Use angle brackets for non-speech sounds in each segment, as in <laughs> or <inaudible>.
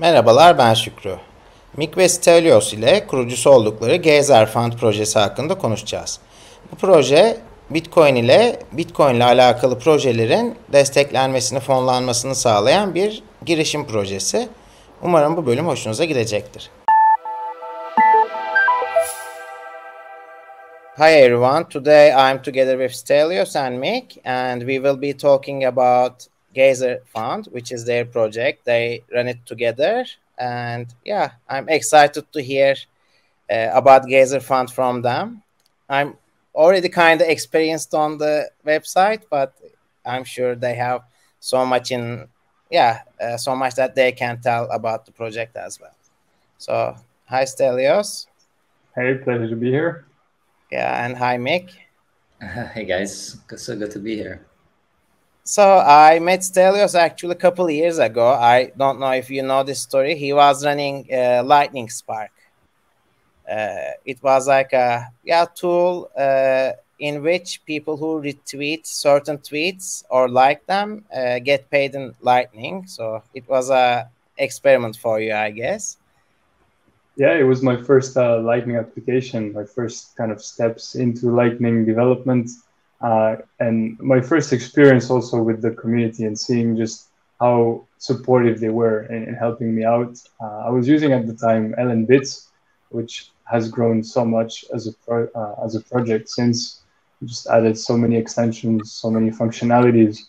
Merhabalar ben Şükrü. Mick ve Stelios ile kurucusu oldukları Gazer Fund projesi hakkında konuşacağız. Bu proje Bitcoin ile Bitcoin ile alakalı projelerin desteklenmesini, fonlanmasını sağlayan bir girişim projesi. Umarım bu bölüm hoşunuza gidecektir. Hi everyone, today I'm together with Stelios and Mick and we will be talking about Geyser Fund, which is their project. They run it together and yeah, I'm excited to hear uh, about Geyser Fund from them. I'm already kind of experienced on the website, but I'm sure they have so much in, yeah, uh, so much that they can tell about the project as well. So, hi, Stelios. Hey, pleasure to be here. Yeah, and hi, Mick. <laughs> hey, guys. So good to be here. So I met Stelios actually a couple years ago. I don't know if you know this story. He was running uh, Lightning Spark. Uh, it was like a yeah tool uh, in which people who retweet certain tweets or like them uh, get paid in Lightning. So it was a experiment for you, I guess. Yeah, it was my first uh, Lightning application, my first kind of steps into Lightning development, uh, and my first experience also with the community and seeing just how supportive they were in, in helping me out. Uh, I was using at the time LN Bits, which has grown so much as a pro, uh, as a project since just added so many extensions, so many functionalities.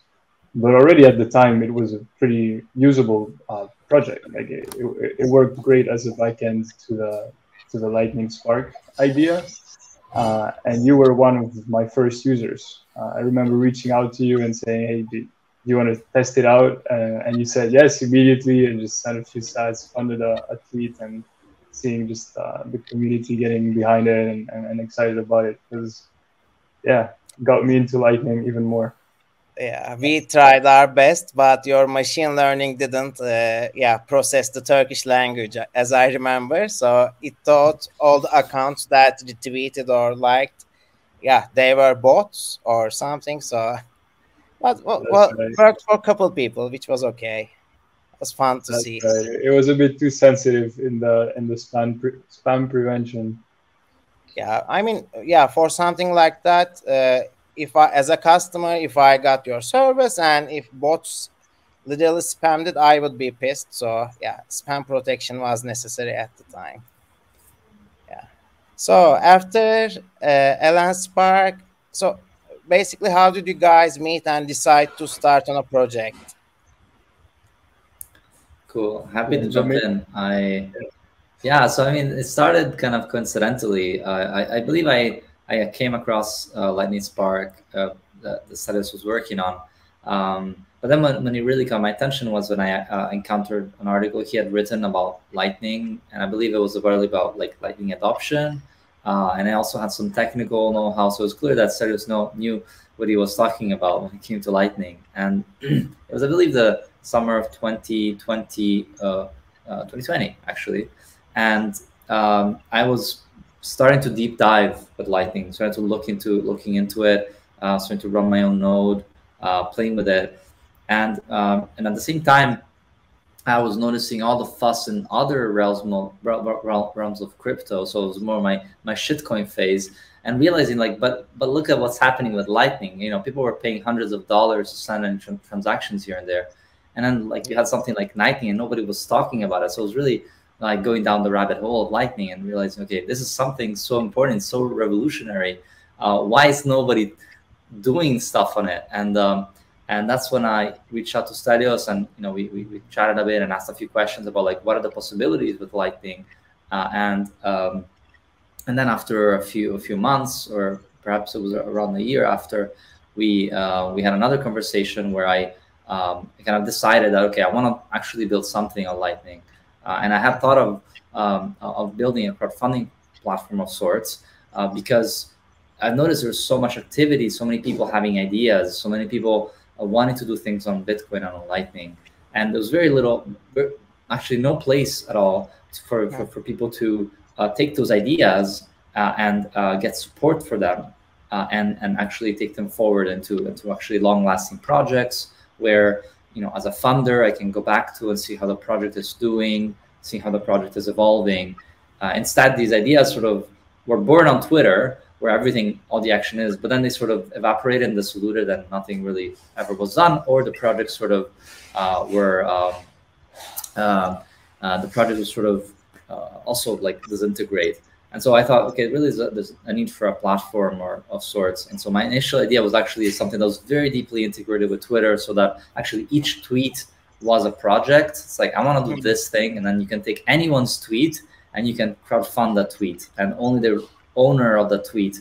But already at the time, it was a pretty usable uh, project. Like it, it, it, worked great as a backend to the to the Lightning Spark idea. Uh, and you were one of my first users. Uh, I remember reaching out to you and saying, "Hey, do, you want to test it out?" Uh, and you said yes immediately, and just sent a few stats, funded a, a tweet, and seeing just uh, the community getting behind it and, and, and excited about it because yeah got me into lightning even more yeah we tried our best but your machine learning didn't uh, yeah process the turkish language as i remember so it thought all the accounts that retweeted or liked yeah they were bots or something so but well, well right. worked for a couple people which was okay It was fun to That's see. Right. It was a bit too sensitive in the in the spam pre- spam prevention. Yeah, I mean, yeah, for something like that, uh, if I as a customer, if I got your service and if bots literally spammed it, I would be pissed. So yeah, spam protection was necessary at the time. Yeah. So after uh, LN Spark, so basically, how did you guys meet and decide to start on a project? Cool. Happy to jump in. I yeah. So I mean, it started kind of coincidentally. Uh, I, I believe I I came across uh, Lightning Spark uh, that the Stelios was working on. Um, but then when, when it really caught my attention was when I uh, encountered an article he had written about Lightning, and I believe it was really about like Lightning adoption. Uh, and I also had some technical know-how, so it was clear that Stelios know, knew what he was talking about when it came to Lightning. And <clears throat> it was, I believe, the summer of 2020, uh, uh, 2020 actually, and um, I was starting to deep dive with Lightning, starting to look into looking into it, uh, starting to run my own node, uh, playing with it, and um, and at the same time, I was noticing all the fuss in other realms realms of crypto. So it was more my my shitcoin phase, and realizing like, but but look at what's happening with Lightning. You know, people were paying hundreds of dollars to send in transactions here and there and then like you had something like lightning and nobody was talking about it so it was really like going down the rabbit hole of lightning and realizing okay this is something so important so revolutionary. Uh, why is nobody doing stuff on it? And um, and that's when i reached out to stelios and you know we, we, we, chatted a bit and asked a few questions about like what are the possibilities with lightning? Uh, and um, and then after a few a few months or perhaps it was around a year after we uh, we had another conversation where i um, kind of decided that okay, I want to actually build something on Lightning, and I had thought of um, of building a crowdfunding platform of sorts uh, because I've noticed there's so much activity, so many people having ideas, so many people uh, wanting to do things on Bitcoin and on Lightning, and there's very little, actually no place at all for for, for people to uh, take those ideas uh, and uh, get support for them. and, and actually take them forward into, into actually long lasting projects where you know, as a funder, I can go back to and see how the project is doing, see how the project is evolving. Uh, instead, these ideas sort of were born on Twitter, where everything, all the action is, but then they sort of evaporated and diluted, and nothing really ever was done, or the projects sort of uh, were um, uh, uh the project was sort of uh, also like disintegrate. And so I thought, okay, really there's a, there's a, need for a platform or of sorts. And so my initial idea was actually something that was very deeply integrated with Twitter, so that actually each tweet was a project. It's like I want to do mm-hmm. this thing, and then you can take anyone's tweet and you can crowdfund that tweet, and only the owner of the tweet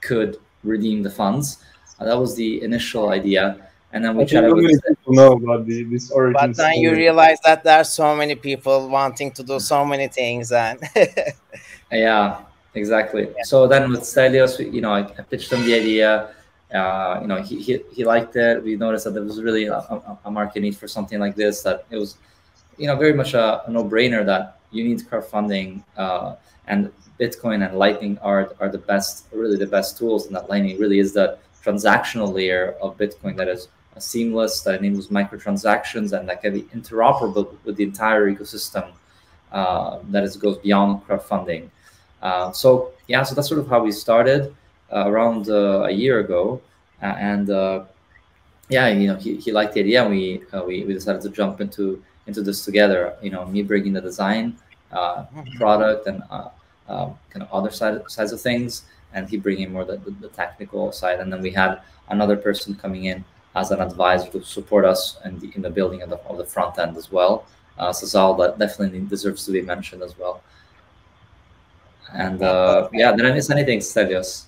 could redeem the funds. Uh, that was the initial idea. And then we chatted with people know about the, this origin. But then you realize that there are so many people wanting to do so many things, and <laughs> yeah, exactly. Yeah. So then with Stelios, you know, I, I pitched him the idea. Uh, you know, he, he, he liked it. We noticed that there was really a, a, a, market need for something like this. That it was, you know, very much a, a no-brainer that you need crowdfunding, uh, and Bitcoin and Lightning are are the best, really the best tools. And that Lightning really is the transactional layer of Bitcoin that is seamless, that enables microtransactions, and that can be interoperable with the entire ecosystem. Uh, that is goes beyond crowdfunding. Uh, so yeah, so that's sort of how we started uh, around uh, a year ago, and uh, yeah, you know, he, he liked the idea, and we we we decided to jump into into this together. You know, me bringing the design, mm-hmm. product, and kind of other side sides of things, and he bringing more the, the, the technical side, and then we had another person coming in as an advisor to support us in the, in the building of the, of the front end as well. Uh, Sazal that definitely deserves to be mentioned as well. And uh, yeah, did I miss anything, Stelios?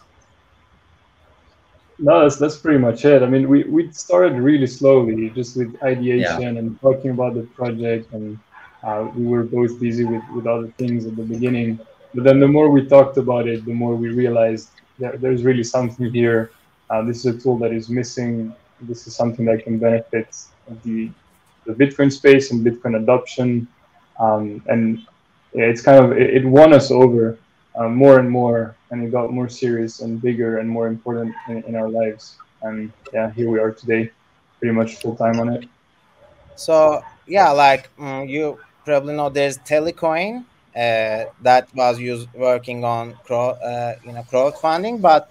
No, that's, that's pretty much it. I mean, we, we started really slowly, just with ideation yeah. and talking about the project, and uh, we were both busy with, with other things at the beginning. But then the more we talked about it, the more we realized that there's really something here. Uh, this is a tool that is missing this is something that can benefit the, the Bitcoin space and Bitcoin adoption. Um, and it's kind of, it, it won us over uh, more and more, and it got more serious and bigger and more important in, in our lives. And yeah, here we are today, pretty much full time on it. So yeah, like um, you probably know, there's Tallycoin uh, that was used working on crowd, uh, you know crowdfunding, but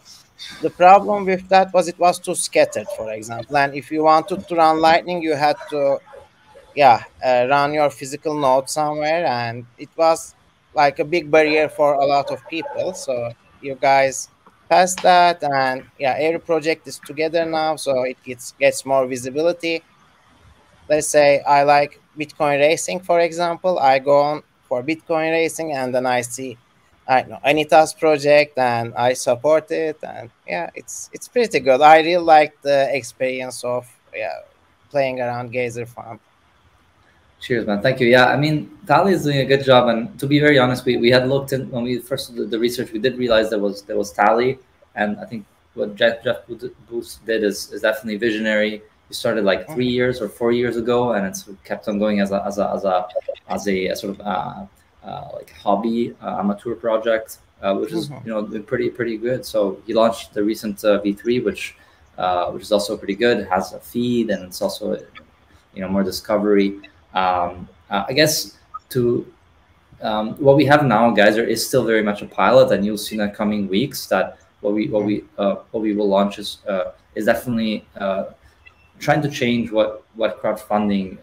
the problem with that was it was too scattered, for example. And if you wanted to run Lightning, you had to, yeah, uh, run your physical node somewhere, and it was like a big barrier for a lot of people. So you guys passed that, and yeah, every project is together now, so it gets gets more visibility. Let's say I like Bitcoin racing, for example. I go on for Bitcoin racing, and then I see I know Anita's project and I support it and yeah it's it's pretty good. I really like the experience of yeah playing around Geyser Fund. Cheers, man. Thank you. Yeah, I mean, Tally is doing a good job, and to be very honest, we, we had looked in when we first did the research. We did realize there was there was Tally, and I think what Jeff, Jeff Booth did is, is definitely visionary. He started like three years or four years ago, and it's kept on going as a as a as a as a, a sort of uh, like hobby uh, amateur project, uh, which is mm-hmm. you know pretty pretty good. So he launched the recent V3, which which is also pretty good. It has a feed and it's also you know more discovery. Um, I guess to um, what we have now, Geyser, is still very much a pilot, and you'll see in the coming weeks that what we what we uh, what we will launch is uh, is definitely uh, trying to change what what crowdfunding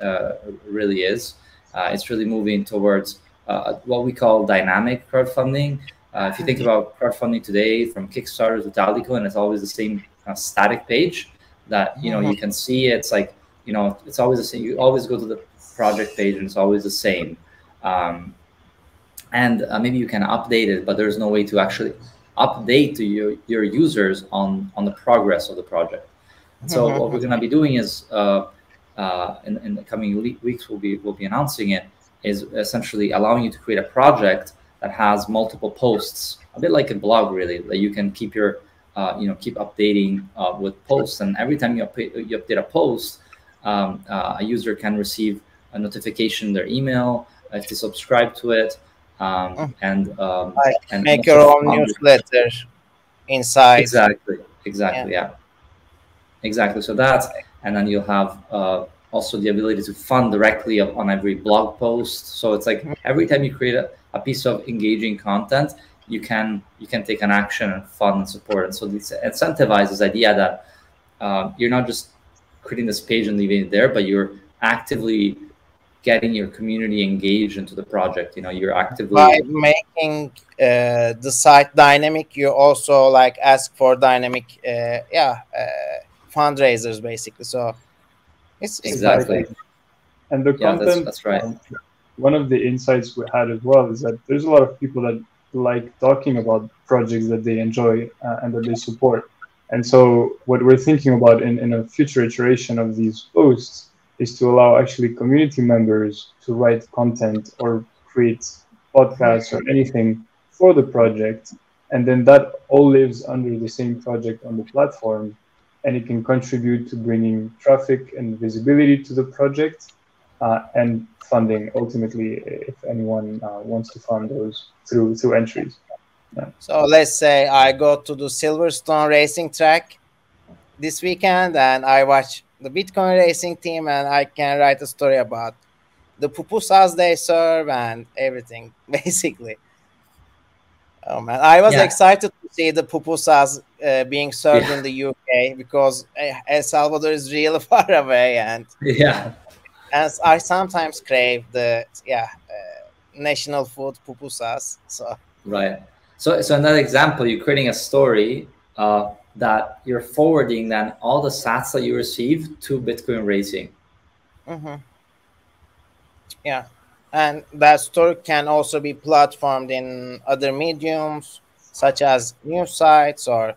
really is. it's really moving towards uh, what we call dynamic crowdfunding. Uh, if you think mm-hmm. about crowdfunding today from Kickstarter to Tallycoin, and it's always the same uh, static page that you know you mm-hmm. can see. It's like you know it's always the same. You always go to the project page, and it's always the same. Um, and uh, maybe you can update it, but there's no way to actually update to your, your users on on the progress of the project. And so what we're going to be doing is uh, uh, in, in the coming weeks we'll be we'll be announcing it is essentially allowing you to create a project that has multiple posts, a bit like a blog, really, that you can keep your, uh, you know, keep updating uh, with posts. And every time you update, you update a post, um, uh, a user can receive a notification in their email if they subscribe to it. Um, oh. and, um, like and make your own newsletter inside. Exactly. Exactly. Yeah. yeah. Exactly. So that's, and then you'll have, uh, also the ability to fund directly on every blog post. So it's like every time you create a, a piece of engaging content, you can you can take an action and fund and support. And so this incentivizes this idea that um, you're not just creating this page and leaving it there, but you're actively getting your community engaged into the project. You know, you're actively by making uh, the site dynamic. You also like ask for dynamic, uh, yeah, uh, fundraisers basically. So it's exactly. And the yeah, content. That's, that's right. Um, one of the insights we had as well is that there's a lot of people that like talking about projects that they enjoy uh, and that they support. And so, what we're thinking about in, in a future iteration of these posts is to allow actually community members to write content or create podcasts or anything for the project. And then that all lives under the same project on the platform. And it can contribute to bringing traffic and visibility to the project uh, and funding ultimately if anyone uh, wants to fund those through through entries. Yeah. So let's say I go to the Silverstone racing track this weekend and I watch the Bitcoin racing team and I can write a story about the pupusas they serve and everything <laughs> basically. Oh man, I was yeah. excited to see the pupusas uh, being served yeah. in the UK because uh, El Salvador is really <laughs> far away and yeah as I sometimes crave the yeah uh, national food pupusas. So right. So so another example, you're creating a story uh, that you're forwarding then all the sats that you receive to Bitcoin Racing. Mm-hmm. Yeah, and that story can also be platformed in other mediums such as news sites or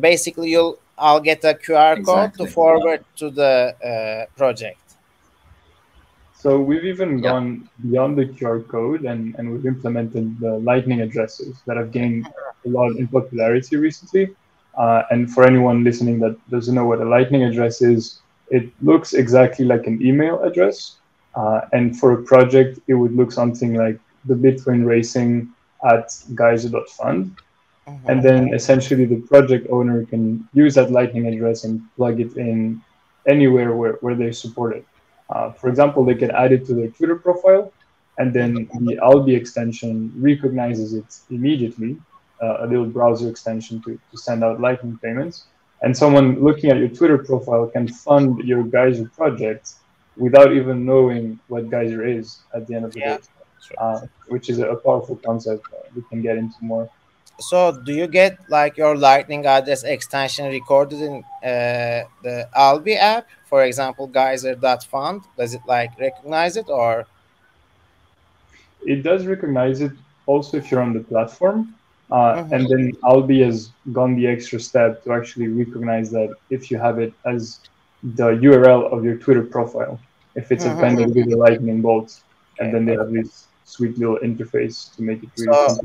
basically you'll I'll get a QR exactly. code to forward to the uh, project. So we've even yeah. gone beyond the QR code and, and we've implemented the Lightning addresses that have gained a lot in popularity recently. Uh, and for anyone listening that doesn't know what a Lightning address is, it looks exactly like an email address. Uh, and for a project, it would look something like the Bitcoin Racing at geyser.fund. Mm-hmm. And then essentially the project owner can use that Lightning address and plug it in anywhere where, where they support it. Uh, for example, they can add it to their Twitter profile, and then the Alby extension recognizes it immediately, uh, a little browser extension to, to send out Lightning payments. And someone looking at your Twitter profile can fund your Geyser project without even knowing what Geyser is at the end of the yeah. day, uh, which is a powerful concept. we can get into more so do you get like your lightning address extension recorded in uh, the alby app for example geyser.fund does it like recognize it or it does recognize it also if you're on the platform uh, mm-hmm. and then alby has gone the extra step to actually recognize that if you have it as the url of your twitter profile if it's mm-hmm. appended with the lightning bolt and then they have this sweet little interface to make it really so,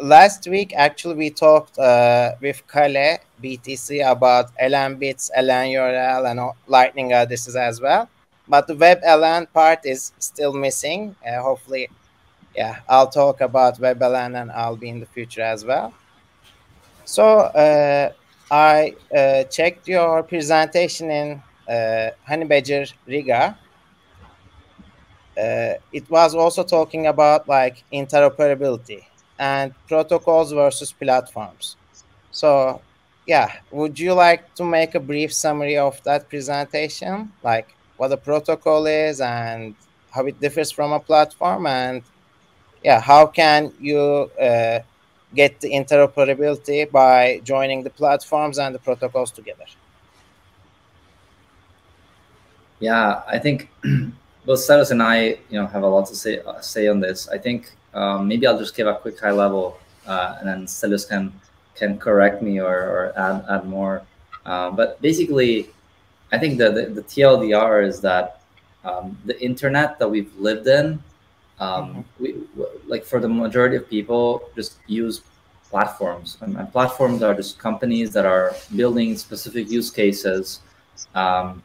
last week actually we talked uh, with Kale BTC about LN bits, LN URL, and Lightning addresses as well. But the web LN part is still missing. Uh, hopefully, yeah, I'll talk about web LN and Alby in the future as well. So uh, I uh, checked your presentation in uh, Honeybadger Riga. Uh, it was also talking about like interoperability and protocols versus platforms. So, yeah, would you like to make a brief summary of that presentation, like what a protocol is and how it differs from a platform, and yeah, how can you uh, get the interoperability by joining the platforms and the protocols together? Yeah, I think <clears throat> both Stelios and I, you know, have a lot to say uh, say on this. I think um, maybe I'll just give a quick high level, uh, and then Stelios can can correct me or, or add add more. Uh, but basically, I think the, the, the TLDR is that um, the internet that we've lived in, um, mm-hmm. we like for the majority of people, just use platforms, and, and, platforms are just companies that are building specific use cases, um,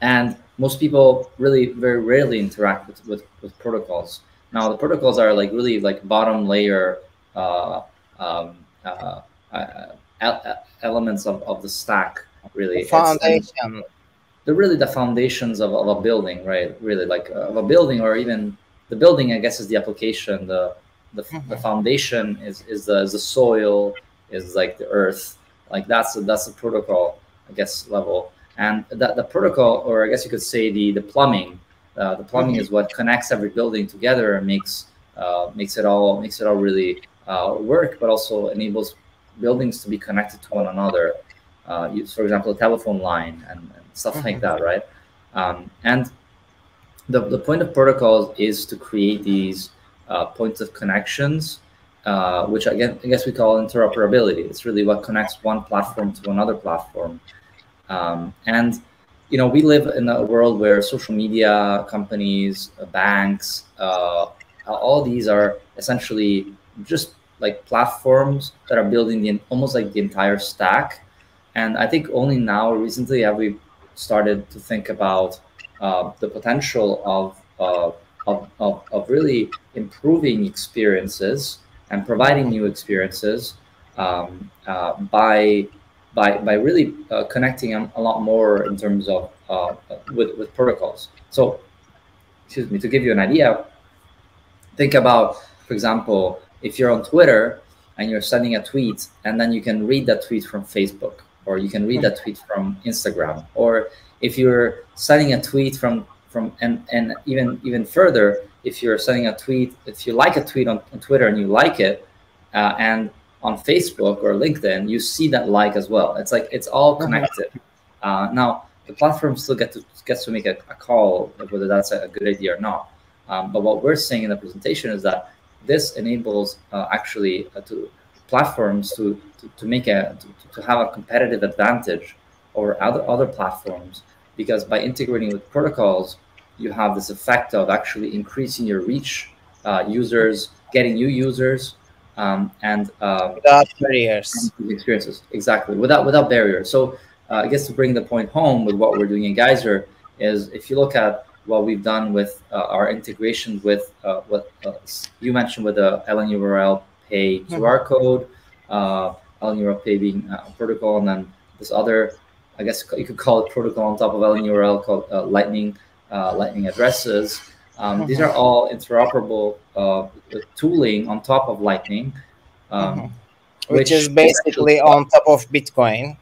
and most people really very rarely interact with, with, with protocols. Now the protocols are like really like bottom layer uh, um, uh, uh, elements of, of the stack. Really, the foundation. they're really the foundations of, of a building, right? Really, like uh, of a building, or even the building. I guess is the application. The the, mm-hmm. the foundation is is the, is the soil, is like the earth. Like that's that's the protocol, I guess level, and that the protocol, or I guess you could say the the plumbing. Uh, the plumbing mm-hmm. is what connects every building together and makes uh, makes it all makes it all really uh, work, but also enables buildings to be connected to one another. Uh, use, for example, a telephone line and, and stuff mm-hmm. like that, right? Um, and the, the point of protocols is to create these uh, points of connections, uh, which again, I guess we call interoperability. It's really what connects one platform to another platform. Um, and you know, we live in a world where social media companies, banks, uh, all these are essentially just like platforms that are building the almost like the entire stack. And I think only now recently have we started to think about uh, the potential of, uh, of, of, of, really improving experiences and providing new experiences um, uh, by, by, by really uh, connecting a lot more in terms of uh, with, with protocols. So, excuse me, to give you an idea, think about, for example, if you're on Twitter and you're sending a tweet, and then you can read that tweet from Facebook, or you can read that tweet from Instagram, or if you're sending a tweet from from and and even even further, if you're sending a tweet, if you like a tweet on, on Twitter and you like it, uh, and on Facebook or LinkedIn, you see that like as well. It's like it's all mm-hmm. connected. Uh, now the platform still gets to gets to make a, a call whether that's a good idea or not. Um, but what we're saying in the presentation is that this enables uh, actually uh, to platforms to, to, to make a to, to, have a competitive advantage over other other platforms because by integrating with protocols you have this effect of actually increasing your reach uh, users getting new users um, and uh, without barriers. experiences. Exactly. Without without barriers. So uh, i guess to bring the point home with what we're doing in geyser is if you look at what we've done with uh, our integration with uh, what uh, you mentioned with the LNURL QR mm-hmm. code, uh, LNURL Pay being a protocol, and then this other, I guess you could call it protocol on top of LNURL called uh, Lightning uh, Lightning addresses. Um, mm-hmm. These are all interoperable uh, tooling on top of Lightning, um, mm-hmm. which, which, is basically on top of Bitcoin.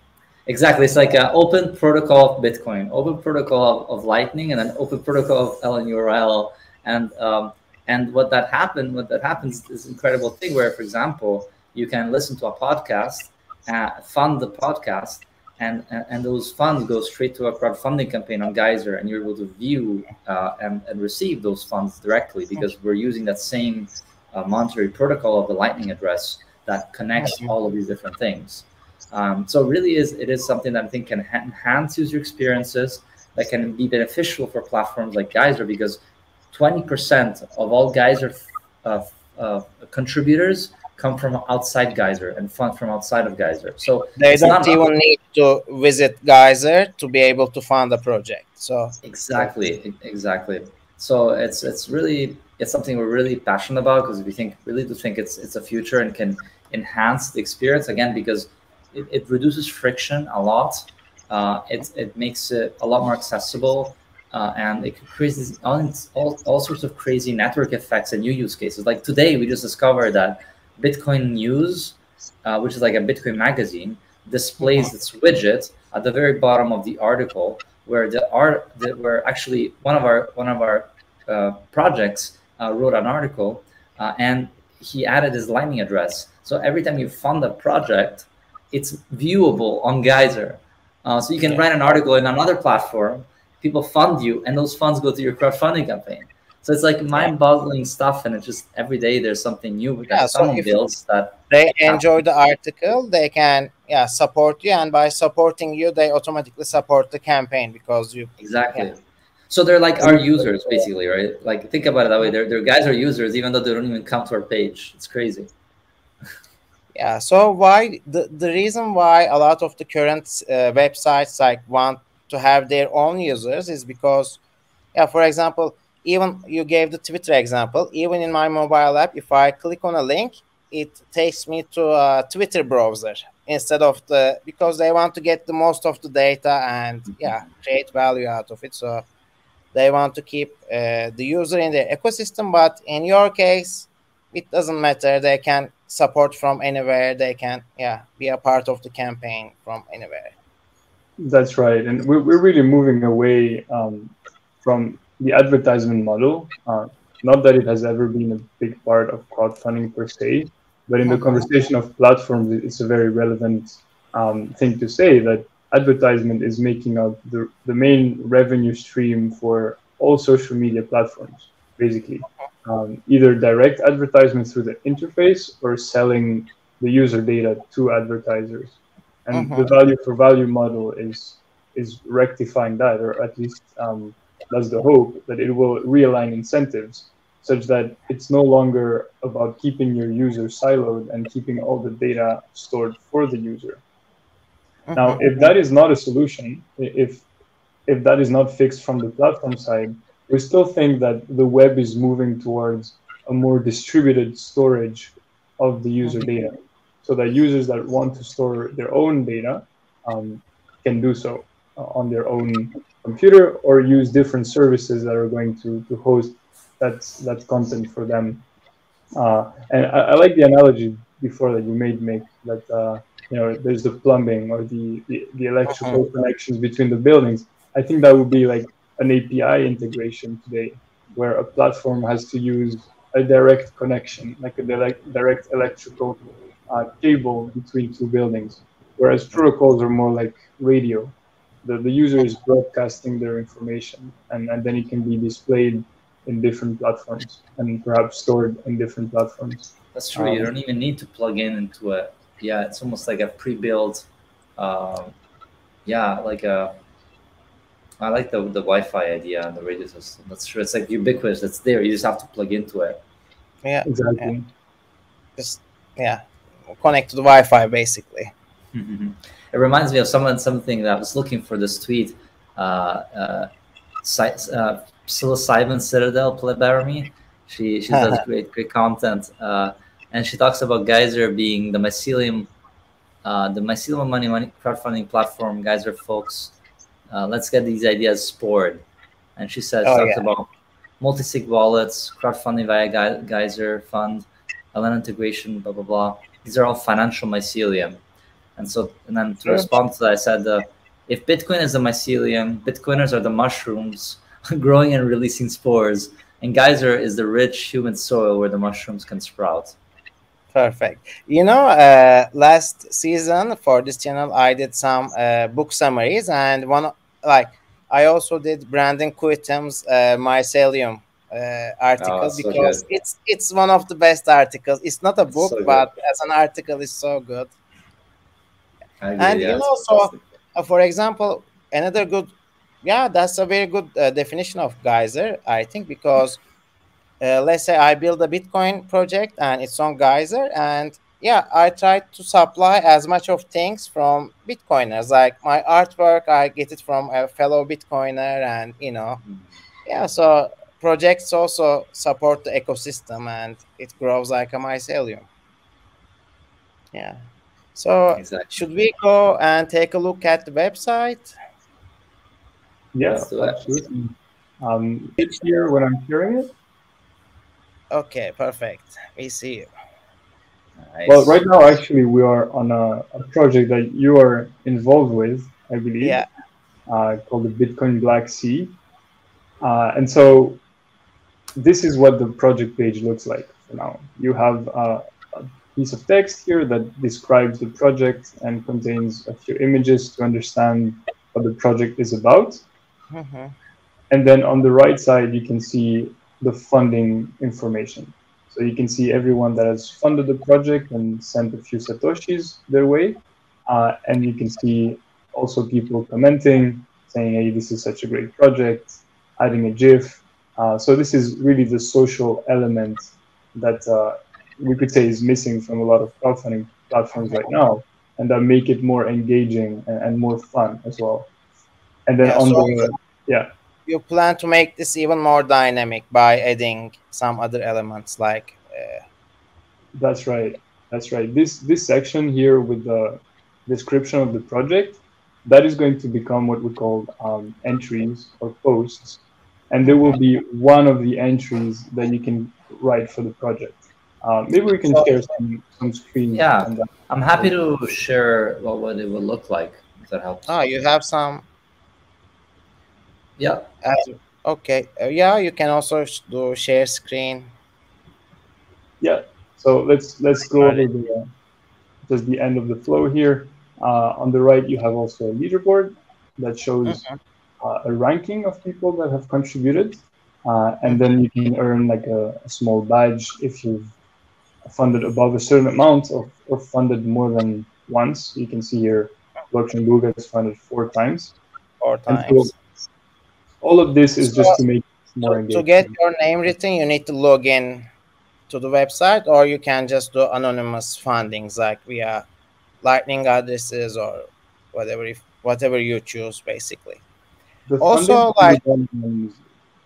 Exactly. It's like an open protocol of Bitcoin, open protocol of, of Lightning, and an open protocol of LNURL. And um, and what that happened, what that happens is incredible thing where, for example, you can listen to a podcast, uh, fund the podcast, and, and, and those funds go straight to a crowdfunding campaign on Geyser, and you're able to view uh, and, and receive those funds directly because we're using that same uh, monetary protocol of the Lightning address that connects all of these different things. Um, so really is it is something that I think can enhance user experiences that can be beneficial for platforms like Geyser because 20% of all Geyser uh, uh, contributors come from outside Geyser and fund from outside of Geyser. So they don't even need to visit Geyser to be able to fund the project. So exactly, exactly. So it's it's really it's something we're really passionate about because we think really do think it's it's a future and can enhance the experience again because it, it reduces friction a lot. Uh, it, it makes it a lot more accessible. Uh, and it creates all, all, all sorts of crazy network effects and new use cases. Like today, we just discovered that Bitcoin News, uh, which is like a Bitcoin magazine, displays mm-hmm. its widget at the very bottom of the article, where the art, where actually one of our one of our uh, projects uh, wrote an article, uh, and he added his Lightning address. So every time you fund a project, it's viewable on Geyser. Uh, so you can write an article in another platform, people fund you, and those funds go to your crowdfunding campaign. So it's like mind-boggling stuff, and it's just every day there's something new that yeah, someone so builds that they enjoy the article, they can yeah support you, and by supporting you, they automatically support the campaign because you exactly. Yeah. So they're like our users, basically, right? Like think about it that way. They're, they're guys are users, even though they don't even come to our page. It's crazy <laughs> yeah so why the, the reason why a lot of the current uh, websites like want to have their own users is because yeah for example even you gave the twitter example even in my mobile app if i click on a link it takes me to a twitter browser instead of the because they want to get the most of the data and yeah create value out of it. So they want to keep uh, the user in their ecosystem but in your case it doesn't matter. They can support from anywhere. They can yeah be a part of the campaign from anywhere that's right. And we're, we're really moving away um, from the advertisement model. Uh, not that it has ever been a big part of crowdfunding per se but in the conversation of platforms it's a very relevant um, thing to say that advertisement is making up the, the main revenue stream for all social media platforms basically. Um, either direct advertisement through the interface or selling the user data to advertisers. And uh-huh. the value for value model is is rectifying that, or at least um, that's the hope that it will realign incentives such that it's no longer about keeping your user siloed and keeping all the data stored for the user. Uh-huh. Now, if that is not a solution, if if that is not fixed from the platform side, we still think that the web is moving towards a more distributed storage of the user data so that users that want to store their own data um, can do so uh, on their own computer or use different services that are going to, to host that, that content for them. Uh, and I, I, like the analogy before that you made, make that uh, you know there's the plumbing or the, the, the electrical uh-huh. connections between the buildings. I think that would be like an API integration today, where a platform has to use a direct connection, like a direct, direct electrical uh, cable between two buildings, whereas protocols are more like radio. The, the user is broadcasting their information, and, and then it can be displayed in different platforms and perhaps stored in different platforms. That's true. Um, you don't even need to plug in into a yeah. It's almost like a pre-built, uh, yeah, like a I like the the Wi-Fi idea and the radio system. That's true. It's like ubiquitous. It's there. You just have to plug into it. Yeah, exactly. Yeah. Just yeah, connect to the Wi-Fi basically. Mm-hmm. It reminds me of someone something that I was looking for this tweet. Uh, uh, uh, psilocybin Citadel Plebaramy. She she does <laughs> great great content, uh, and she talks about Geyser being the mycelium, uh, the mycelium money money crowdfunding platform. Geyser folks uh, let's get these ideas spored. And she says, oh, talks yeah. about multi-sig wallets, crowdfunding via Geyser fund, LN integration, blah, blah, blah. These are all financial mycelium. And so, and then to sure. respond to that, I said, uh, if Bitcoin is the mycelium, Bitcoiners are the mushrooms <laughs> growing and releasing spores, and Geyser is the rich human soil where the mushrooms can sprout. Perfect. You know, uh, last season for this channel, I did some uh, book summaries, and one like I also did Brandon Quittem's uh, mycelium uh, article oh, because so it's it's one of the best articles. It's not a book, so but as an article, it's so good. and yeah, you know, so uh, for example, another good, yeah, that's a very good uh, definition of geyser, I think, because uh, let's say I build a Bitcoin project and it's on Geyser, and yeah, I try to supply as much of things from Bitcoiners. Like my artwork, I get it from a fellow Bitcoiner, and you know, yeah. So projects also support the ecosystem, and it grows like a mycelium. Yeah. So exactly. should we go and take a look at the website? Yes, absolutely. Um, it's here when I'm hearing it. Okay, perfect. We see you. Nice. Well, right now, actually, we are on a, a, project that you are involved with, I believe. Yeah. Uh, called the Bitcoin Black Sea. Uh, and so this is what the project page looks like for now. You have uh, a piece of text here that describes the project and contains a few images to understand what the project is about. Mm-hmm. And then on the right side, you can see the funding information. So you can see everyone that has funded the project and sent a few satoshis their way, uh, and you can see also people commenting, saying, "Hey, this is such a great project," adding a GIF. Uh, so this is really the social element that uh, we could say is missing from a lot of crowdfunding platforms right now, and that make it more engaging and, and more fun as well. And then yeah, on so the yeah you plan to make this even more dynamic by adding some other elements like uh... that's right that's right this this section here with the description of the project, that is going to become what we call um, entries or posts. And there will be one of the entries that you can write for the project. Uh, maybe we can share some, some screens. Yeah, I'm happy to share what, what it would look like, if that helps. Oh, you have some? Yeah. Uh, okay. Uh, yeah, you can also do share screen. Yeah. So let's let's go over the, uh, just the end of the flow here. Uh, on the right, you have also a leaderboard that shows mm-hmm. uh, a ranking of people that have contributed. Uh, and then you can earn like a, a, small badge if you've funded above a certain amount or, or funded more than once. You can see here, Blockchain Google has funded four times. Four times. So all of this is so, just to make more engaging. To get your name written, you need to log in to the website, or you can just do anonymous fundings like via lightning addresses or whatever if, whatever you choose basically the also like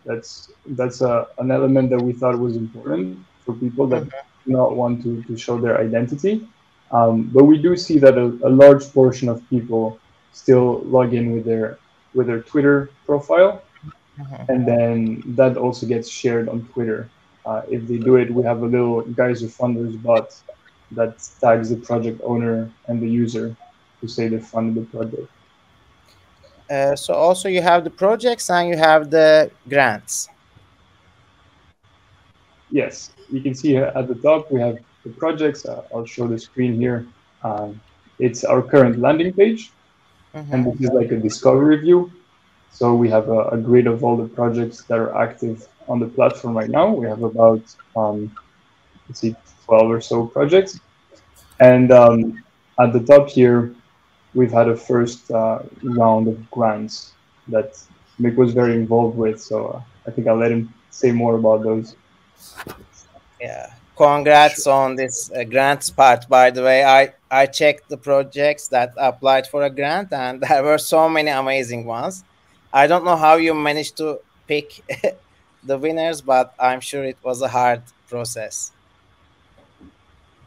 that's that's a, an element that we thought was important for people that mm-hmm. do not want to, to show their identity um, but we do see that a, a, large portion of people still log in with their with their twitter profile mm-hmm. and then that also gets shared on twitter uh, if they do it we have a little geyser funders bot that tags the project owner and the user to say they funded the project. Uh, so also you have the projects and you have the grants. Yes, you can see at the top we have the projects. Uh, I'll show the screen here. Um, it's our current landing page, mm-hmm. and this is like a discovery view. So we have a, a, grid of all the projects that are active on the platform right now. We have about um, let's see, 12 or so projects. And um, at the top here, we've had a first uh, round of grants that Mick was very involved with. So uh, I think I'll let him say more about those. Yeah, congrats on this uh, grants part. By the way, I I checked the projects that applied for a grant, and <laughs> there were so many amazing ones. I don't know how you managed to pick <laughs> the winners, but I'm sure it was a hard process.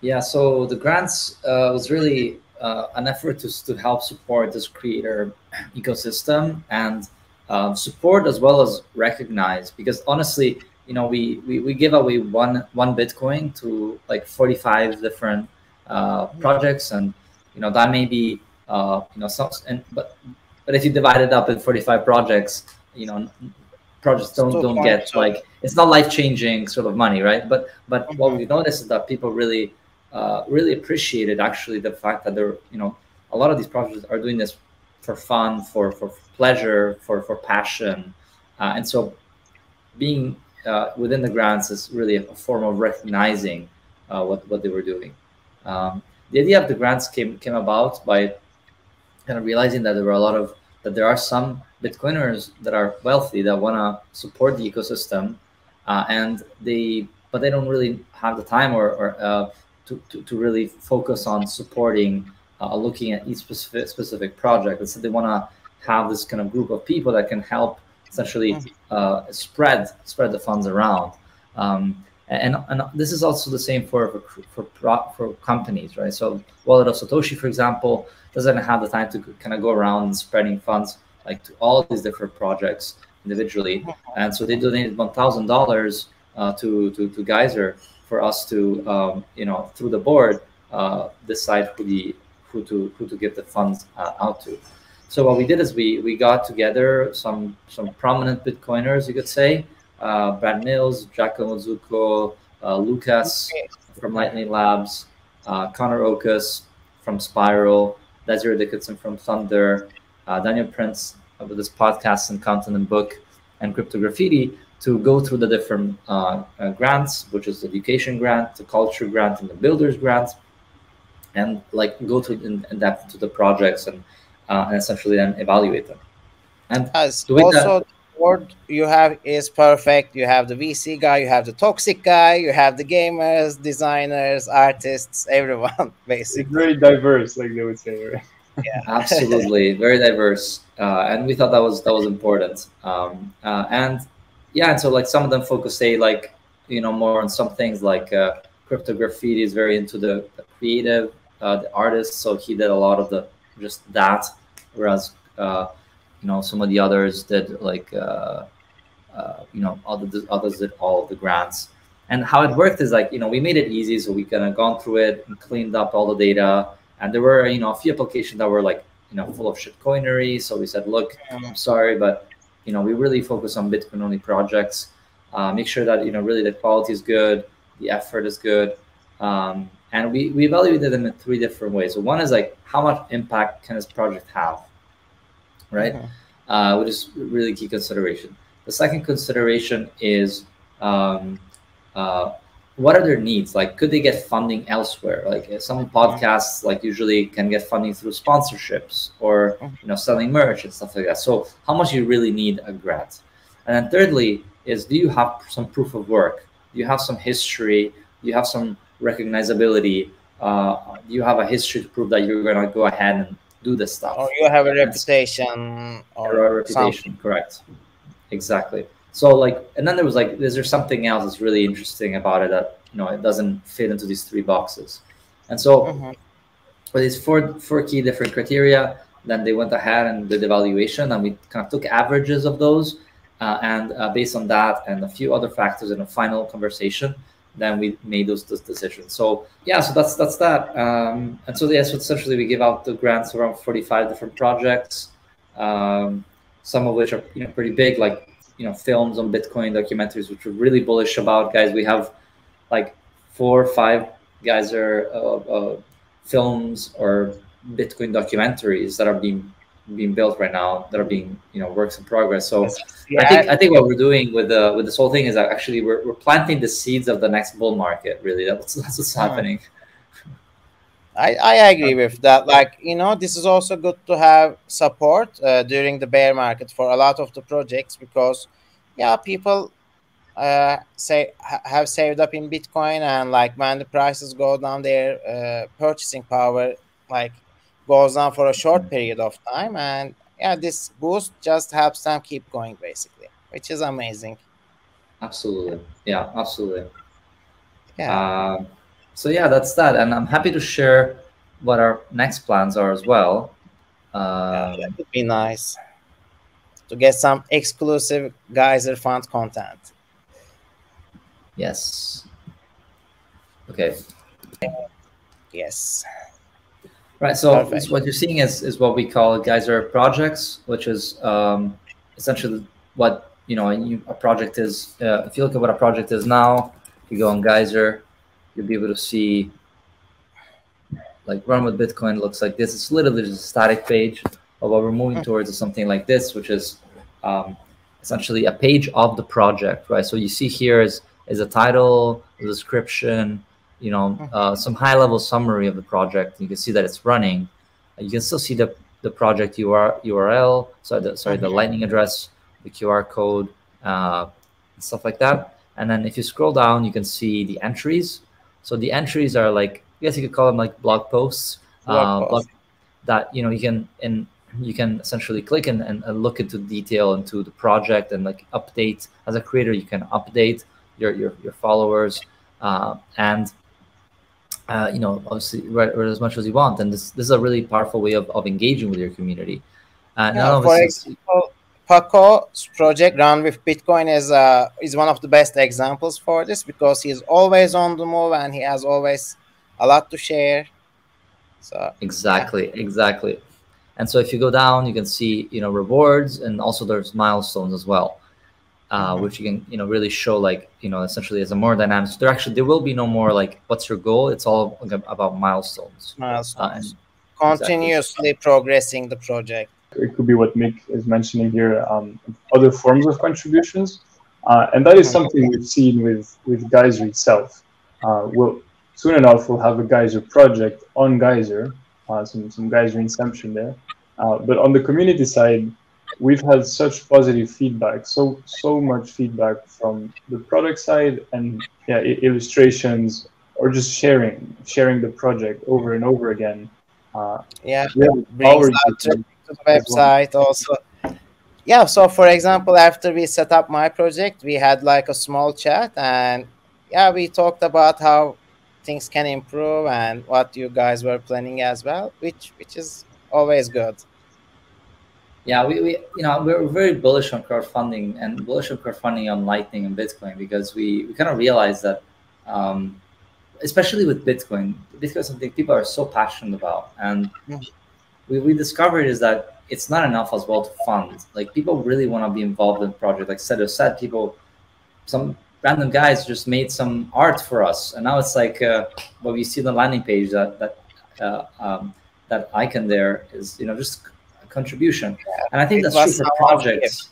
Yeah, so the grants uh, was really uh, an effort to, to help support this creator ecosystem and um, support as well as recognize because honestly you know we, we we give away one one bitcoin to like 45 different uh, projects and you know that may be uh, you know some and but but if you divide it up in 45 projects you know projects don't don't get like it's not life changing sort of money right but but what mm-hmm. we noticed is that people really uh, really appreciated actually the fact that they're you know a lot of these projects are doing this for fun for for pleasure for for passion. Uh, and so being uh, within the grants is really a form of recognizing uh, what what they were doing. Um, the idea of the grants came came about by kind of realizing that there were a lot of that there are some bitcoiners that are wealthy that want to support the ecosystem uh, and they but they don't really have the time or, or uh, to, to, to really focus on supporting uh, looking at each specific specific project. And so they want to have this kind of group of people that can help essentially mm. uh, spread spread the funds around. Um, and, and this is also the same for for for, for companies right? So wallet of satoshi for example doesn't have the time to kind of go around spreading funds like to all these different projects individually. And so they donated $1000 uh, to, to to geyser for us to um, you know through the board uh, decide who the who to who to give the funds uh, out to. So what we did is we we got together some some prominent Bitcoiners, you could say, uh, Brad Mills, Giacomo Zucco, uh, Lucas from Lightning Labs, uh, Conor Okus from Spiral, Desiree Dickerson from Thunder, uh, Daniel Prince with this podcast and content and book, and Cryptograffiti to go through the different uh, uh, grants, which is the education grant, the culture grant, and the builders grant, and like go to in, in depth to the projects and, uh, and essentially then evaluate them. And As also that, the board you have is perfect. You have the VC guy, you have the toxic guy, you have the gamers, designers, artists, everyone <laughs> basically. It's very diverse, like they would say. Right? Yeah, <laughs> absolutely, very diverse, uh, and we thought that was that was important. Um, uh, and yeah, and so like some of them focus say like you know more on some things like uh, crypto graffiti is very into the, the creative uh, the artist, so he did a lot of the just that, whereas uh, you know some of the others did like uh, uh, you know other others did all of the grants. And how it worked is like you know we made it easy, so we kind of gone through it and cleaned up all the data. And there were you know a few applications that were like you know full of shitcoinery. So we said, look, I'm sorry, but you know we really focus on Bitcoin only projects. Uh, make sure that you know really the quality is good, the effort is good. Um, and we, we evaluated them in three different ways. So one is like how much impact can this project have, right? Mm-hmm. Uh, which is really key consideration. The second consideration is um, uh, what are their needs? Like, could they get funding elsewhere? Like some podcasts, like usually can get funding through sponsorships or mm-hmm. you know selling merch and stuff like that. So how much you really need a grant? And then thirdly is do you have some proof of work? Do you have some history? Do you have some recognizability? Uh, you have a history to prove that you're going to go ahead and do this stuff. Or you have a reputation. Or, or a reputation, something. correct. Exactly. So like, and then there was like, is there something else that's really interesting about it that, you know, it doesn't fit into these three boxes. And so mm-hmm. with these four, four key different criteria, then they went ahead and did evaluation and we kind of took averages of those. Uh, and uh, based on that and a few other factors in a final conversation, then we made those, those decisions. So yeah, so that's that's that. Um, and so yeah, so essentially we give out the grants around 45 different projects, um, some of which are you know pretty big, like you know films on Bitcoin documentaries, which we're really bullish about. Guys, we have like four or five guys are uh, uh, films or Bitcoin documentaries that are being being built right now that are being you know works in progress so yeah. i think i think what we're doing with the with this whole thing is that actually we're, we're planting the seeds of the next bull market really that's, that's what's happening I, I agree with that. Like you know this is also good to have support uh, during the bear market for a lot of the projects because yeah people uh, say ha have saved up in bitcoin and like when the prices go down their uh, purchasing power like goes down for a short period of time and yeah this boost just helps them keep going basically which is amazing. Absolutely. Yeah absolutely. Yeah. Uh, so yeah that's that. And i'm happy to share what our next plans are as well. Uh, yeah, that would be nice. To get some exclusive geyser fund content. Yes. Okay. Yes. Right. So what you're seeing is, is what we call Geyser projects, which is um, essentially what you know a project is. Uh, if you look at what a project is now, you go on Geyser, you'll be able to see like run with Bitcoin looks like this. It's literally just a static page. But what we're moving towards is something like this, which is um, essentially a page of the project, right? So you see here is is a title, a description, you know, mm-hmm. uh, some high level summary of the project. You can see that it's running. You can still see the, the project UR, URL, sorry, the, sorry, the lightning address, the QR code, uh, stuff like that. And then if you scroll down, you can see the entries. So the entries are like, I guess you could call them like blog posts. Blog uh, blog, that you know you can and you can essentially click and, and, and, look into detail into the project and like update as a creator you can update your your, your followers uh, and uh, you know, obviously write, write, as much as you want. And this, this is a really powerful way of, of engaging with your community. Uh, yeah, for example, Paco's project run with Bitcoin is uh, is one of the best examples for this because he's always on the move and he has always a lot to share. So exactly, yeah. exactly. And so if you go down, you can see you know rewards and also there's milestones as well uh, mm-hmm. which you can you know really show like you know essentially as a more dynamic. So there actually there will be no more like what's your goal. It's all about milestones. Milestones. Uh, Continuously exactly. progressing the project. It could be what Mick is mentioning here. Um, other forms of contributions, uh, and that is something we've seen with with Geyser itself. Uh, we'll soon enough we'll have a Geyser project on Geyser, uh, some some Geyser Inception there. Uh, but on the community side, we've had such positive feedback, so so much feedback from the product side and yeah, illustrations or just sharing sharing the project over and over again. Uh, yeah, brings to, to the website also. Yeah, so for example, after we set up my project, we had like a small chat and yeah, we talked about how things can improve and what you guys were planning as well, which which is always good. Yeah, we, we you know we're very bullish on crowdfunding and bullish on crowdfunding on Lightning and Bitcoin because we, we kind of realize that um, especially with Bitcoin, Bitcoin is something people are so passionate about. And we, we discovered is that it's not enough as well to fund. Like people really want to be involved in the project. Like Sedo said, people, some random guys just made some art for us. And now it's like uh, what we see on the landing page that, that, uh, um, that icon there is, you know, just a contribution. And I think that's true for projects.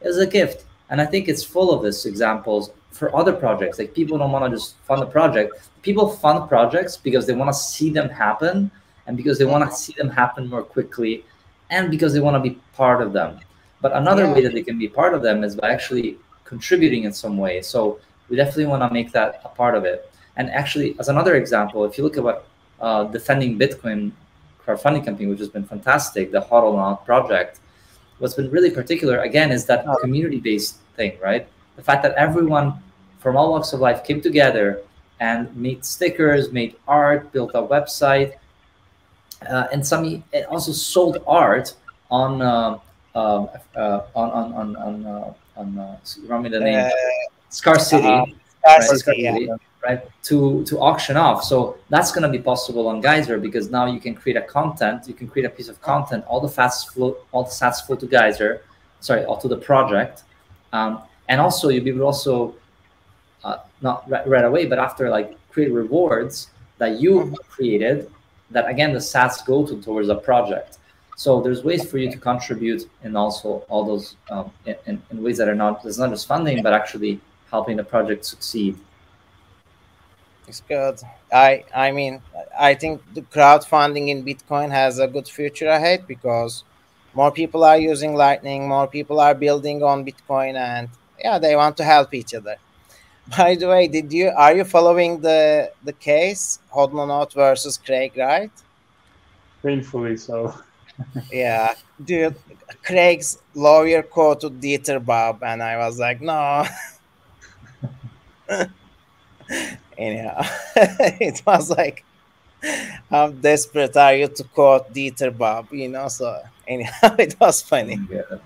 It's a gift. And I think it's full of this examples for other projects. Like people don't want to just fund a project. People fund projects because they want to see them happen and because they want to see them happen more quickly and because they want to be part of them. But another yeah. way that they can be part of them is by actually contributing in some way. So we definitely want to make that a part of it. And actually, as another example, if you look at what uh, defending Bitcoin crowdfunding campaign, which has been fantastic, the Hodl project, what's been really particular again is that oh. community-based thing, right? the fact that everyone from all walks of life came together and made stickers, made art, built a website, uh, and some also sold art on uh, um, uh, on on on on, uh, on uh, remind me the name uh, Scarce City, uh, right? Scarce City, yeah. right? To to auction off. So that's going to be possible on Geyser because now you can create a content, you can create a piece of content. All the fast flow, all the sats flow to Geyser, sorry, all to the project. Um, and also you'll be able to also uh, not right, right, away but after like create rewards that you mm-hmm. created that again the sats go to towards a project. So there's ways for you to contribute and also all those um, in, in, ways that are not it's not just funding but actually helping the project succeed. It's good. I i mean i think the crowdfunding in bitcoin has a good future ahead because more people are using lightning more people are building on bitcoin and yeah, they want to help each other. By the way, did you are you following the the case Hodlonaut versus Craig Wright? Painfully so. <laughs> yeah, dude, Craig's lawyer quoted Dieter Bob, and I was like, no. <laughs> Anyhow, <laughs> it was like, how desperate are you to quote Dieter Bob? You know, so anyhow, it was funny. Yeah.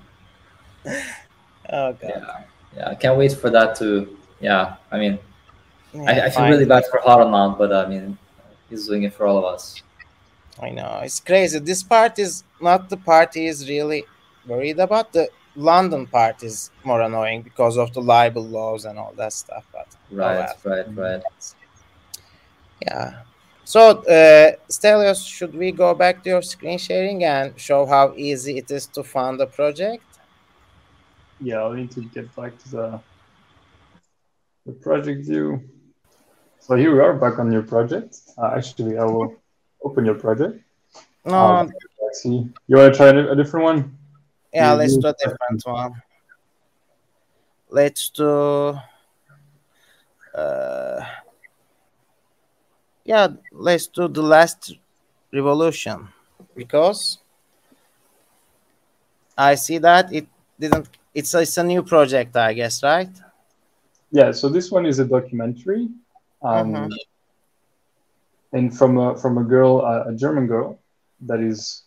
Oh god. Yeah yeah, I can't wait for that to. Yeah, I mean, yeah, I, I, feel really bad for Hodlonaut, but I mean, he's doing it for all of us. I know it's crazy. This part is not the part he is really worried about. The London part is more annoying because of the libel laws and all that stuff. But right, right, right. Yeah. So, uh, Stelios, should we go back to your screen sharing and show how easy it is to fund a project? yeah, I'll need to get back to the the project view. So here we are back on your project. Uh, actually, I will open your project. No, um, see. You want to try a different one? Yeah, you let's do a different one. Let's do. Uh, yeah, let's do the last revolution because I see that it didn't it's a, it's a new project, I guess, right? Yeah. So this one is a documentary, um, mm-hmm. and from a from a girl, a German girl, that is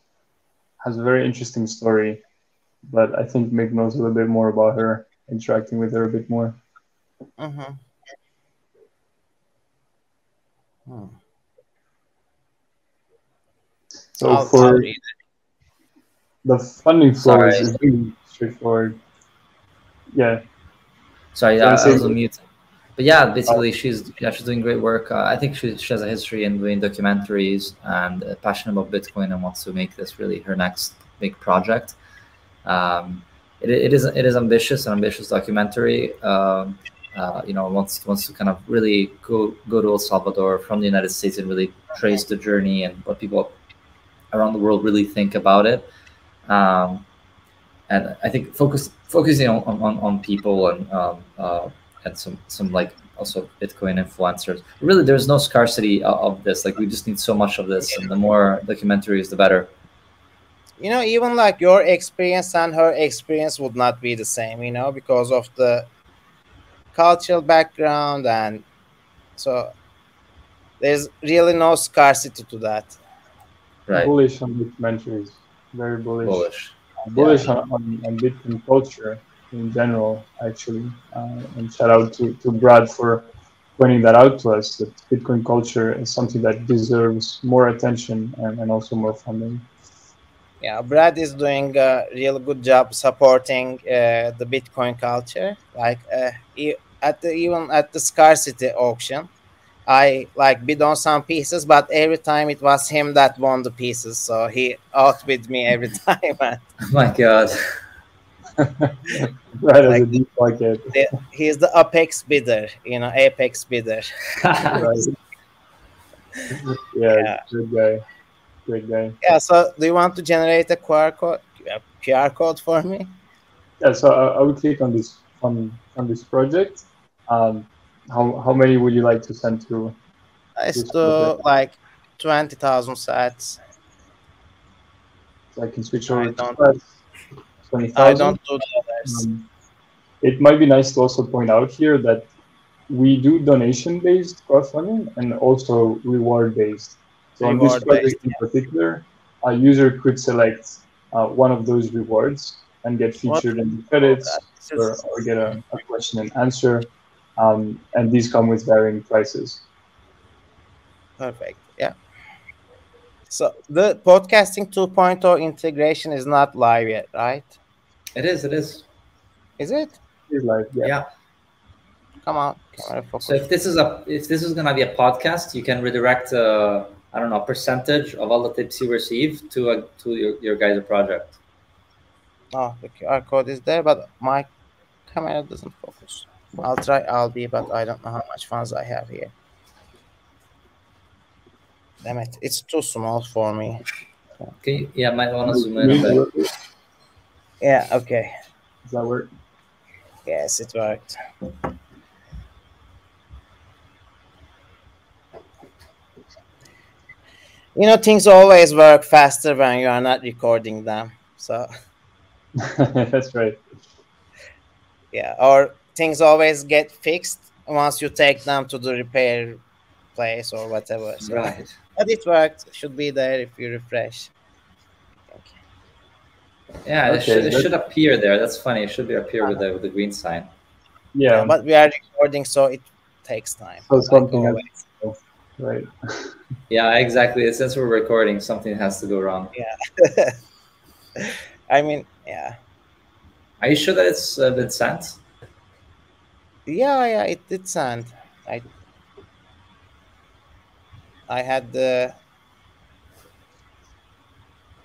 has a very interesting story. But I think Mick knows a little bit more about her, interacting with her a bit more. Mm-hmm. Hmm. So I'll, for the funding flow is really straightforward yeah. Sorry, I, I was on mute. But yeah, basically, she's yeah, she's doing great work. Uh, I think she, she has a history in doing documentaries and uh, passionate about Bitcoin and wants to make this really her next big project. Um, it, it is it is ambitious, an ambitious documentary. Um, uh, you know, wants wants to kind of really go go to El Salvador from the United States and really trace the journey and what people around the world really think about it. Um, and I think focus focusing on, on, on people and um, uh, and some some like also Bitcoin influencers. Really, there's no scarcity of, of this. Like we just need so much of this, and the more documentaries, the better. You know, even like your experience and her experience would not be the same. You know, because of the cultural background and so there's really no scarcity to that. Right. Bullish on documentaries. Very bullish. Bullish. Bullish on, on Bitcoin culture in general, actually. Uh, and shout out to, to Brad for pointing that out to us that Bitcoin culture is something that deserves more attention and, and also more funding. Yeah, Brad is doing a real good job supporting uh, the Bitcoin culture. Like uh, at the, even at the scarcity auction, I like bid on some pieces, but every time it was him that won the pieces, so he outbid me every <laughs> time. <laughs> oh my god! <laughs> right like, as a deep pocket. he's the apex bidder, you know, apex bidder. yeah, yeah, good guy. Good guy. Yeah. So, do you want to generate a QR code? a QR code for me? Yeah. So I, I will click on this on on this project. Um, how how many would you like to send to? I still like twenty thousand sats. So I can switch over. I don't. 20, I don't do the um, it might be nice to also point out here that we do donation-based crowdfunding and also reward-based. So reward on this project in particular, a user could select uh, one of those rewards and get featured what? in the credits or, or, get a, a, question and answer. Um, and these come with varying prices. Perfect. Yeah. So the podcasting 2.0 integration is not live yet, right? It is. It is. Is it? It's live. Yeah. yeah. Come on. So if this is a if this is gonna be a podcast, you can redirect uh, I don't know a percentage of all the tips you receive to a, to your, your guys' project. Oh, the QR code is there, but my camera doesn't focus. I'll try Alby, but I don't know how much funds I have here. Damn it, it's too small for me. Okay, yeah, might want to zoom in a bit. Yeah, okay. Does that work? Yes, it worked. You know, things always work faster when you are not recording them. So <laughs> that's right. Yeah, or things always get fixed once you take them to the repair place or whatever. So, right. But it worked. Should be there if you refresh. Yeah, okay, it, should, it should appear there. That's funny. It should be appear with the with the green sign. Yeah, but we are recording, so it takes time. So something like right. <laughs> yeah, exactly. Since we're recording, something has to go wrong. Yeah. <laughs> I mean, yeah. Are you sure that it's uh, been sent? Yeah, yeah, it did send. I I had the.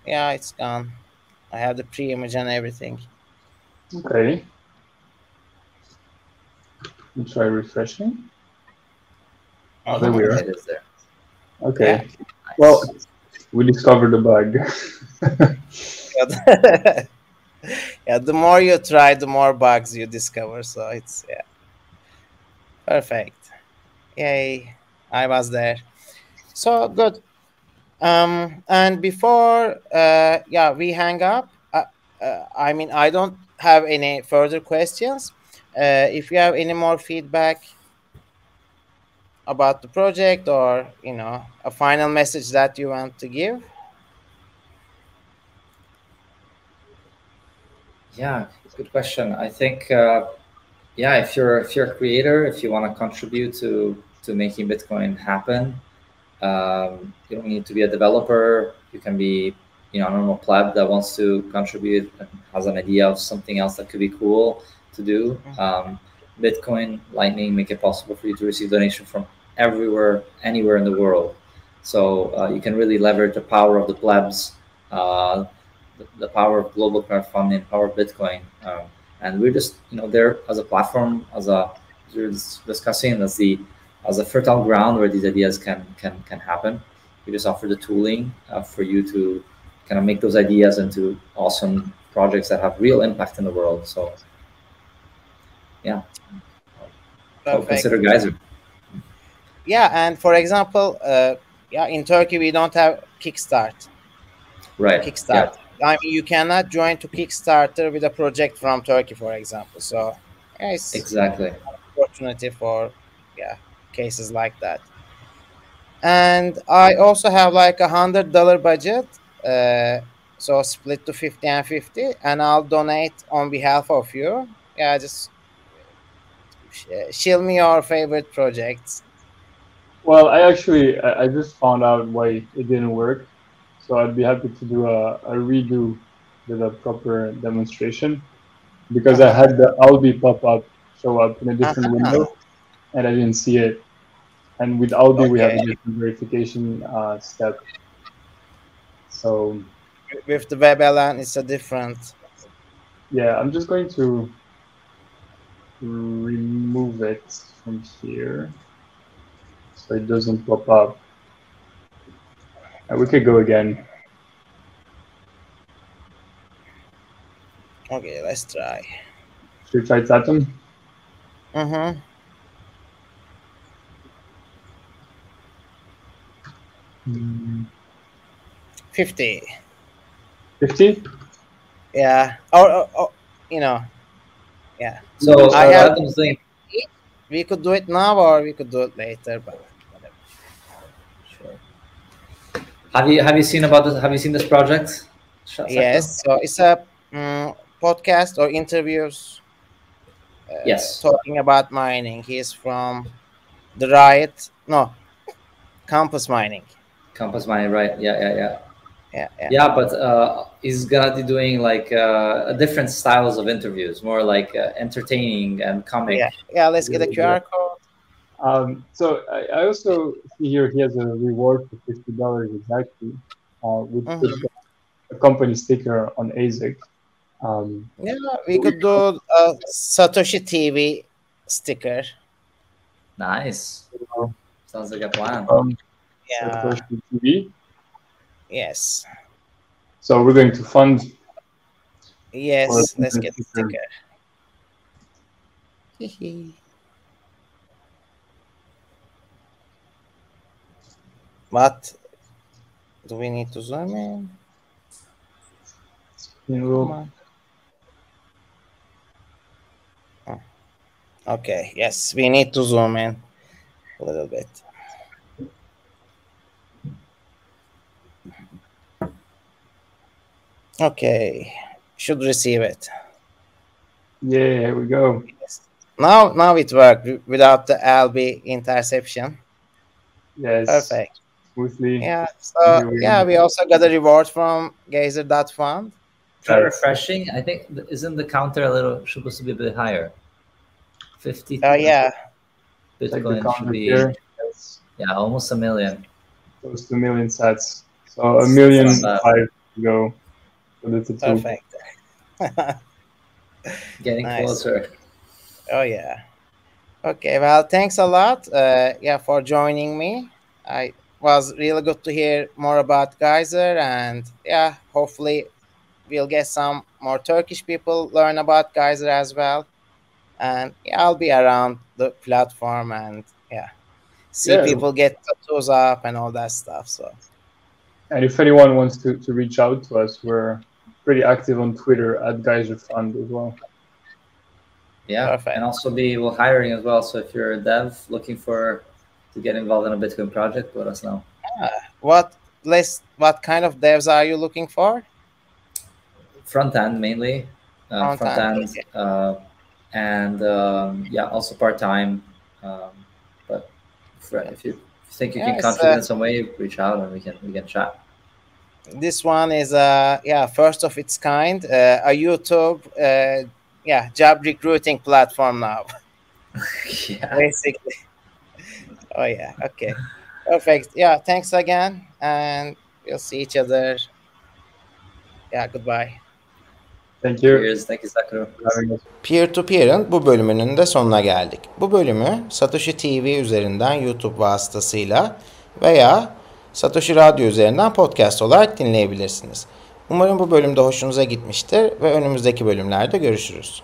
Yeah, it's gone. I have the pre-image and everything. Okay. Me try refreshing. Oh, there we are. There. Okay. Yeah. Nice. Well, we discovered a bug. <laughs> yeah, the more you try, the more bugs you discover. So it's yeah. Perfect. Yay. I was there. So good. Um, and before, uh, yeah, we hang up. Uh, uh, I mean, I don't have any further questions. Uh, if you have any more feedback about the project or you know a final message that you want to give yeah good question i think uh, yeah if you're if you're a creator if you want to contribute to to making bitcoin happen um, you don't need to be a developer. You can be, you know, a normal pleb that wants to contribute and has an idea of something else that could be cool to do. Mm-hmm. Um, Bitcoin, Lightning make it possible for you to receive donation from everywhere, anywhere in the world. So uh, you can really leverage the power of the plebs, uh, the, the, power of global crowdfunding, power of Bitcoin. Um, and we're just, you know, there as a platform, as a, we're discussing as the as a fertile ground where these ideas can can can happen. We just offer the tooling uh, for you to kind of make those ideas into awesome projects that have real impact in the world. So, yeah, so consider Geyser. Yeah, and for example, uh, yeah, in Turkey we don't have Kickstart. Right. Kickstart. Yeah. I mean, you cannot join to Kickstarter with a project from Turkey, for example. So, yeah, exactly opportunity for yeah cases like that. and I also have like a hundred dollar budget. Uh, so split to 50 and 50 and i'll donate on behalf of you yeah just show me your favorite projects well i actually i just found out why it didn't work so i'd be happy to do a, a redo with a proper demonstration because i had the Alby pop-up show up in a different uh-huh. window and i didn't see it and with Alby okay. we have a different verification uh, step so with the WebLN, it's a different. Yeah, I'm just going to remove it from here so it doesn't pop up. And we could go again. Okay, let's try. Should we try Tatum? Mm-hmm. Mm. 50. 50? Yeah. Or, or, or, you know, yeah. So, I have, we could do it now or we could do it later, but whatever. Sure. Have you have you seen about this? Have you seen this project? Yes. So it's a um, podcast or interviews. Uh, yes. Talking about mining. He's from the Riot. No, Compass Mining. Compass Mining, right? Yeah, yeah, yeah yeah, yeah. yeah but uh, he's gonna be doing like uh, different styles of interviews, more like uh, entertaining and comic. Yeah, yeah. Let's get a QR code. Um, so I, I, also see here he has a reward for fifty dollars exactly, uh, with mm-hmm. a company sticker on ASIC. Um, yeah, we could do a Satoshi TV sticker. Nice. Sounds like a plan. Um, yeah. Satoshi TV. Yes. So we're going to fund. Yes, let's get the sticker. <laughs> What do we need to zoom in? Oh. Okay, yes, we need to zoom in a little bit. Okay, should receive it. Yeah, here we go. Yes. Now, now it worked without the Alby interception. Yes. Perfect. Smoothly. Yeah. So yeah, we also got a reward from Geyser.fund. Try refreshing. I think isn't the counter a little supposed to be a bit higher? Fifty. Oh uh, yeah. Bitcoin like should be. Yes. Yeah, almost a million. Close to a million sats. So a million five to go. Perfect. <laughs> Getting nice. closer. Oh yeah. Okay. Well, thanks a lot. Uh, yeah, for joining me. I was really good to hear more about Geyser, and yeah, hopefully we'll get some more Turkish people learn about Geyser as well. And yeah, I'll be around the platform and yeah, see yeah. people get tattoos up and all that stuff. So. And if anyone wants to, to reach out to us, we're pretty active on Twitter at Geyser Fund as well. Yeah, Perfect. and also be well hiring as well. So if you're a dev looking for to get involved in a Bitcoin project, let us know. Uh, what list? What kind of devs are you looking for? Front end mainly, uh, front, end, okay. uh, and um, yeah, also part time. Um, but if you think you yeah, can contribute uh, in some way, reach out and we can we can chat this one is a yeah first of its kind uh, a youtube uh, yeah job recruiting platform now <laughs> yeah basically oh yeah okay perfect yeah thanks again and we'll see each other yeah goodbye Thank you. Cheers. Thank you, Sakura. Peer-to-Peer'ın bu bölümünün de sonuna geldik. Bu bölümü Satoshi TV üzerinden YouTube vasıtasıyla veya Satoshi Radyo üzerinden podcast olarak dinleyebilirsiniz. Umarım bu bölümde hoşunuza gitmiştir ve önümüzdeki bölümlerde görüşürüz.